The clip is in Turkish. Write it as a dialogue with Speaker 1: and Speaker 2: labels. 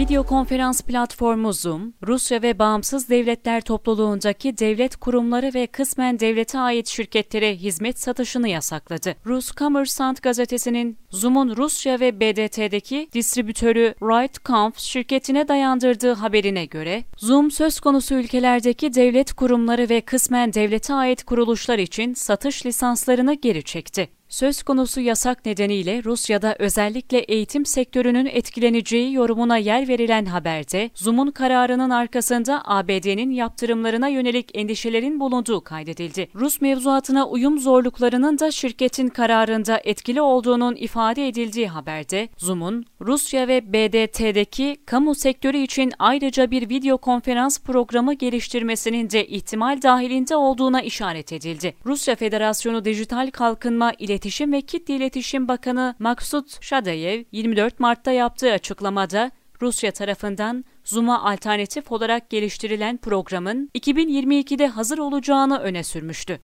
Speaker 1: Video konferans platformu Zoom, Rusya ve bağımsız devletler topluluğundaki devlet kurumları ve kısmen devlete ait şirketlere hizmet satışını yasakladı. Rus Kommersant gazetesinin Zoom'un Rusya ve BDT'deki distribütörü RightConf şirketine dayandırdığı haberine göre, Zoom söz konusu ülkelerdeki devlet kurumları ve kısmen devlete ait kuruluşlar için satış lisanslarını geri çekti. Söz konusu yasak nedeniyle Rusya'da özellikle eğitim sektörünün etkileneceği yorumuna yer verilen haberde, Zoom'un kararının arkasında ABD'nin yaptırımlarına yönelik endişelerin bulunduğu kaydedildi. Rus mevzuatına uyum zorluklarının da şirketin kararında etkili olduğunun ifade edildiği haberde, Zoom'un Rusya ve BDT'deki kamu sektörü için ayrıca bir video konferans programı geliştirmesinin de ihtimal dahilinde olduğuna işaret edildi. Rusya Federasyonu Dijital Kalkınma İletişim İletişim ve Kitle İletişim Bakanı Maksut Şadayev 24 Mart'ta yaptığı açıklamada Rusya tarafından Zoom'a alternatif olarak geliştirilen programın 2022'de hazır olacağını öne sürmüştü.